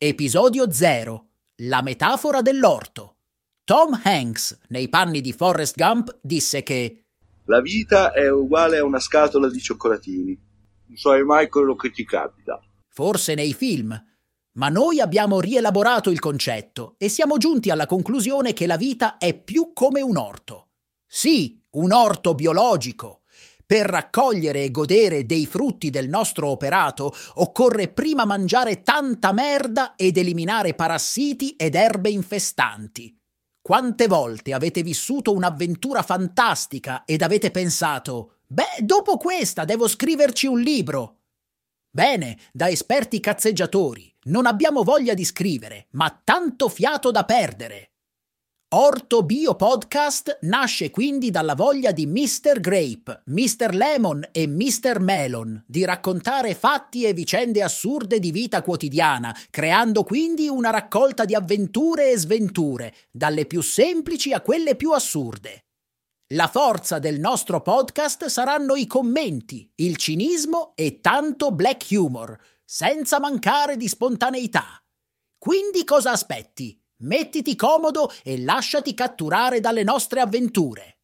Episodio 0. La metafora dell'orto. Tom Hanks, nei panni di Forrest Gump, disse che La vita è uguale a una scatola di cioccolatini. Non sai mai quello che ti capita. forse nei film, ma noi abbiamo rielaborato il concetto e siamo giunti alla conclusione che la vita è più come un orto. Sì, un orto biologico. Per raccogliere e godere dei frutti del nostro operato occorre prima mangiare tanta merda ed eliminare parassiti ed erbe infestanti. Quante volte avete vissuto un'avventura fantastica ed avete pensato, beh, dopo questa devo scriverci un libro? Bene, da esperti cazzeggiatori, non abbiamo voglia di scrivere, ma tanto fiato da perdere. Orto Bio Podcast nasce quindi dalla voglia di Mr. Grape, Mr. Lemon e Mr. Melon di raccontare fatti e vicende assurde di vita quotidiana, creando quindi una raccolta di avventure e sventure, dalle più semplici a quelle più assurde. La forza del nostro podcast saranno i commenti, il cinismo e tanto black humor, senza mancare di spontaneità. Quindi cosa aspetti? Mettiti comodo e lasciati catturare dalle nostre avventure.